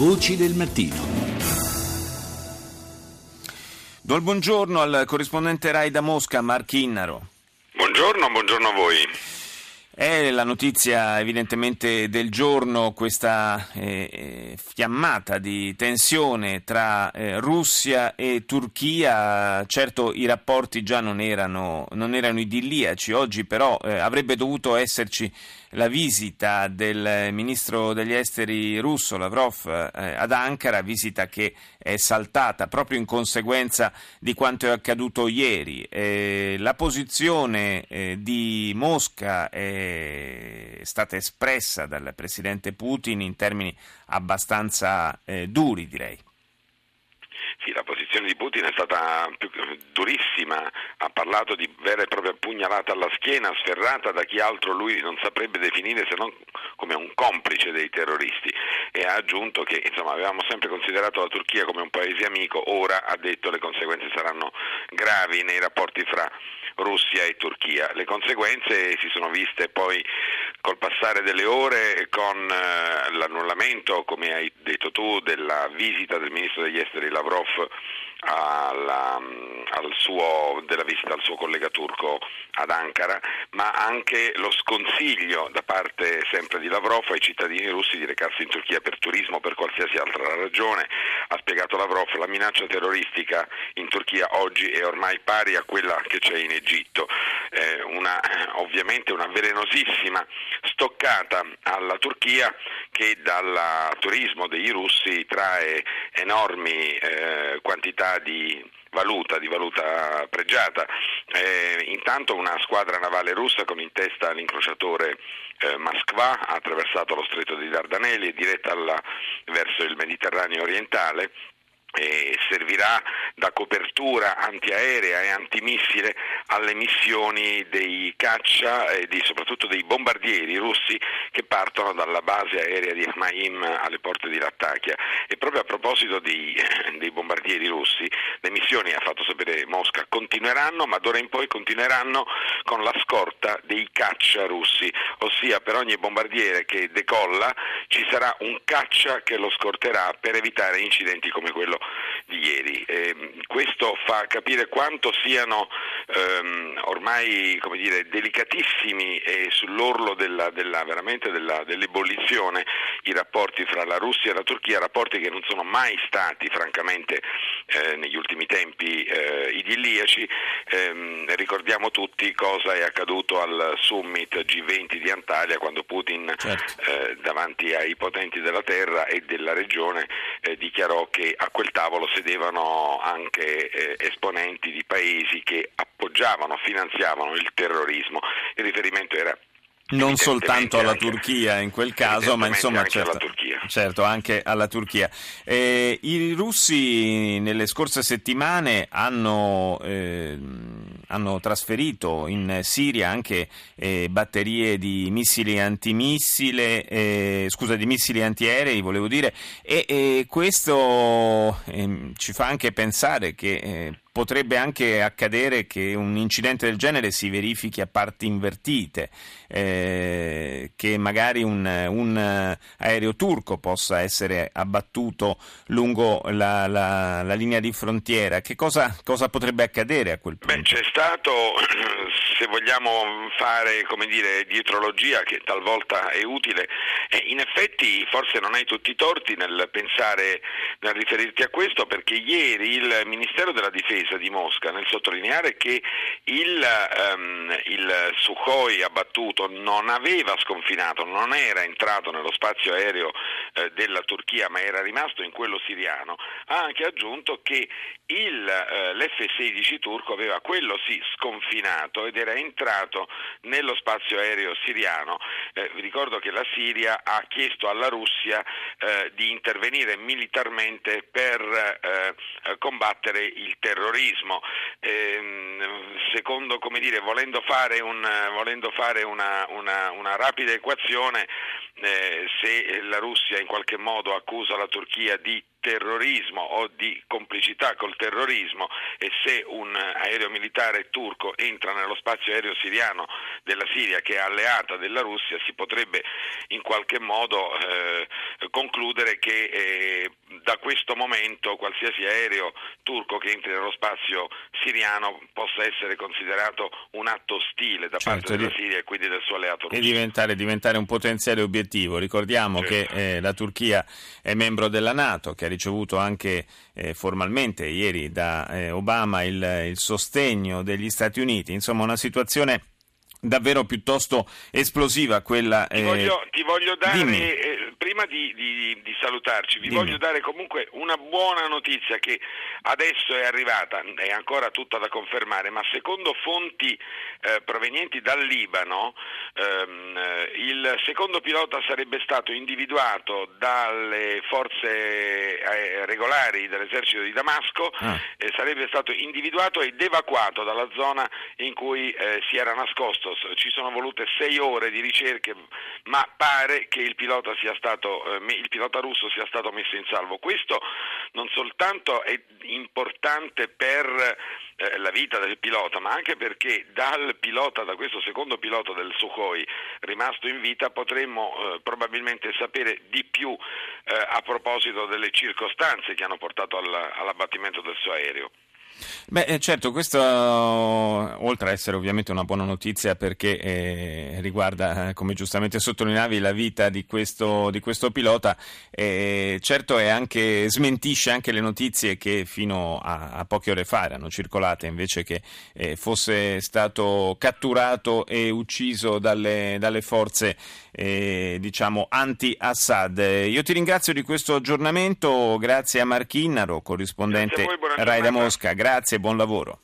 Voci del mattino. Do il buongiorno al corrispondente Rai da Mosca, Marchinnaro. Buongiorno, buongiorno a voi. È la notizia evidentemente del giorno questa eh, eh, fiammata di tensione tra eh, Russia e Turchia. Certo i rapporti già non erano, non erano idilliaci, oggi però eh, avrebbe dovuto esserci la visita del ministro degli esteri russo Lavrov eh, ad Ankara, visita che è saltata proprio in conseguenza di quanto è accaduto ieri. Eh, la posizione eh, di Mosca è stata espressa dal presidente Putin in termini abbastanza eh, duri, direi. Sì, la posizione di Putin è stata durissima, ha parlato di vera e propria pugnalata alla schiena, sferrata da chi altro lui non saprebbe definire se non come un complice dei terroristi. E ha aggiunto che insomma, avevamo sempre considerato la Turchia come un paese amico, ora ha detto le conseguenze saranno gravi nei rapporti fra Russia e Turchia. Le conseguenze si sono viste poi col passare delle ore con eh, l'annullamento, come hai detto tu, della visita del ministro degli esteri Lavrov alla, al suo, della visita al suo collega turco ad Ankara, ma anche lo sconsiglio da parte sempre di Lavrov ai cittadini russi di recarsi in Turchia per turismo o per qualsiasi altra ragione. Ha spiegato Lavrov la minaccia terroristica in Turchia oggi è ormai pari a quella che c'è in Egitto, eh, una, ovviamente una velenosissima stoccata alla Turchia che dal turismo dei russi trae enormi eh, quantità di valuta, di valuta pregiata. Eh, intanto una squadra navale russa con in testa l'incrociatore eh, Moskva ha attraversato lo stretto di Dardanelli e diretta alla, verso il Mediterraneo orientale e servirà da copertura antiaerea e antimissile alle missioni dei caccia e di, soprattutto dei bombardieri russi che partono dalla base aerea di Hmaim alle porte di Lattakia. E proprio a proposito dei, dei bombardieri russi, le missioni, ha fatto sapere Mosca, continueranno, ma d'ora in poi continueranno con la scorta dei caccia russi, ossia per ogni bombardiere che decolla ci sarà un caccia che lo scorterà per evitare incidenti come quello di ieri. Eh, questo fa capire quanto siano ehm, ormai dire, delicatissimi e sull'orlo della, della, della, dell'ebollizione i rapporti fra la Russia e la Turchia, rapporti che non sono mai stati francamente eh, negli ultimi tempi eh, idilliaci. Ehm, ricordiamo tutti cosa è accaduto al summit G20 di Antalya quando Putin certo. Eh, davanti ai potenti della terra e della regione eh, dichiarò che a quel tavolo sedevano anche eh, esponenti di paesi che appoggiavano, finanziavano il terrorismo. Il riferimento era non soltanto alla anche, Turchia in quel caso, ma insomma anche certo, certo, anche alla Turchia. Eh, I russi nelle scorse settimane hanno, eh, hanno trasferito in Siria anche eh, batterie di missili antimissile, eh, scusa, di missili antiaerei, volevo dire, e questo ehm, ci fa anche pensare che eh, potrebbe anche accadere che un incidente del genere si verifichi a parti invertite, eh, che magari un, un, aereo turco possa essere abbattuto lungo la, la, la linea di frontiera. Che cosa, cosa, potrebbe accadere a quel punto? Beh, c'è stato, se vogliamo fare come dire, dietrologia, che talvolta è utile, eh, in effetti forse non hai tutti i torti nel pensare, nel riferirti a questo, perché ieri il Ministero della Difesa difesa di Mosca nel sottolineare che il, um, il Sukhoi abbattuto non aveva sconfinato, non era entrato nello spazio aereo eh, della Turchia ma era rimasto in quello siriano, ha anche aggiunto che il, eh, l'F-16 turco aveva quello sì sconfinato ed era entrato nello spazio aereo siriano. Eh, vi ricordo che la Siria ha chiesto alla Russia eh, di intervenire militarmente per eh, combattere il terrorismo terrorismo. Eh, secondo, dire, volendo fare, un, volendo fare una, una, una, rapida equazione, eh, se la Russia in qualche modo accusa la Turchia di terrorismo o di complicità col terrorismo e se un aereo militare turco entra nello spazio aereo siriano della Siria che è alleata della Russia si potrebbe in qualche modo eh, concludere che eh, da questo momento qualsiasi aereo turco che entri nello spazio siriano possa essere considerato un atto ostile da certo, parte della Siria e quindi del suo alleato russo. E diventare, diventare un potenziale obiettivo. Ricordiamo certo. che eh, la Turchia è membro della Nato, che ricevuto anche eh, formalmente ieri da eh, Obama il, il sostegno degli Stati Uniti. Insomma, una situazione davvero piuttosto esplosiva quella. Ti voglio, ti voglio dare prima di, di, di salutarci, vi Dimmi. voglio dare comunque una buona notizia che adesso è arrivata, è ancora tutta da confermare, ma secondo fonti eh, provenienti dal Libano, ehm, il secondo pilota sarebbe stato individuato dalle forze eh, regolari dell'esercito di Damasco, ah. eh, sarebbe stato individuato ed evacuato dalla zona in cui eh, si era nascosto. Ci sono volute sei ore di ricerche, ma pare che il pilota sia stato stato, eh, il pilota russo sia stato messo in salvo. Questo non soltanto è importante per eh, la vita del pilota, ma anche perché dal pilota, da questo secondo pilota del Sukhoi rimasto in vita, potremmo eh, probabilmente sapere di più eh, a proposito delle circostanze che hanno portato all'abbattimento del suo aereo. Beh, eh, certo, questo oltre a essere ovviamente una buona notizia perché eh, riguarda, come giustamente sottolineavi, la vita di questo, di questo pilota, eh, certo anche, smentisce anche le notizie che fino a, a, poche ore fa erano circolate invece che eh, fosse stato catturato e ucciso dalle, dalle forze eh, diciamo anti-Assad. Io ti ringrazio di questo aggiornamento, grazie a Marchinnaro, corrispondente Rai da Mosca. Grazie e buon lavoro.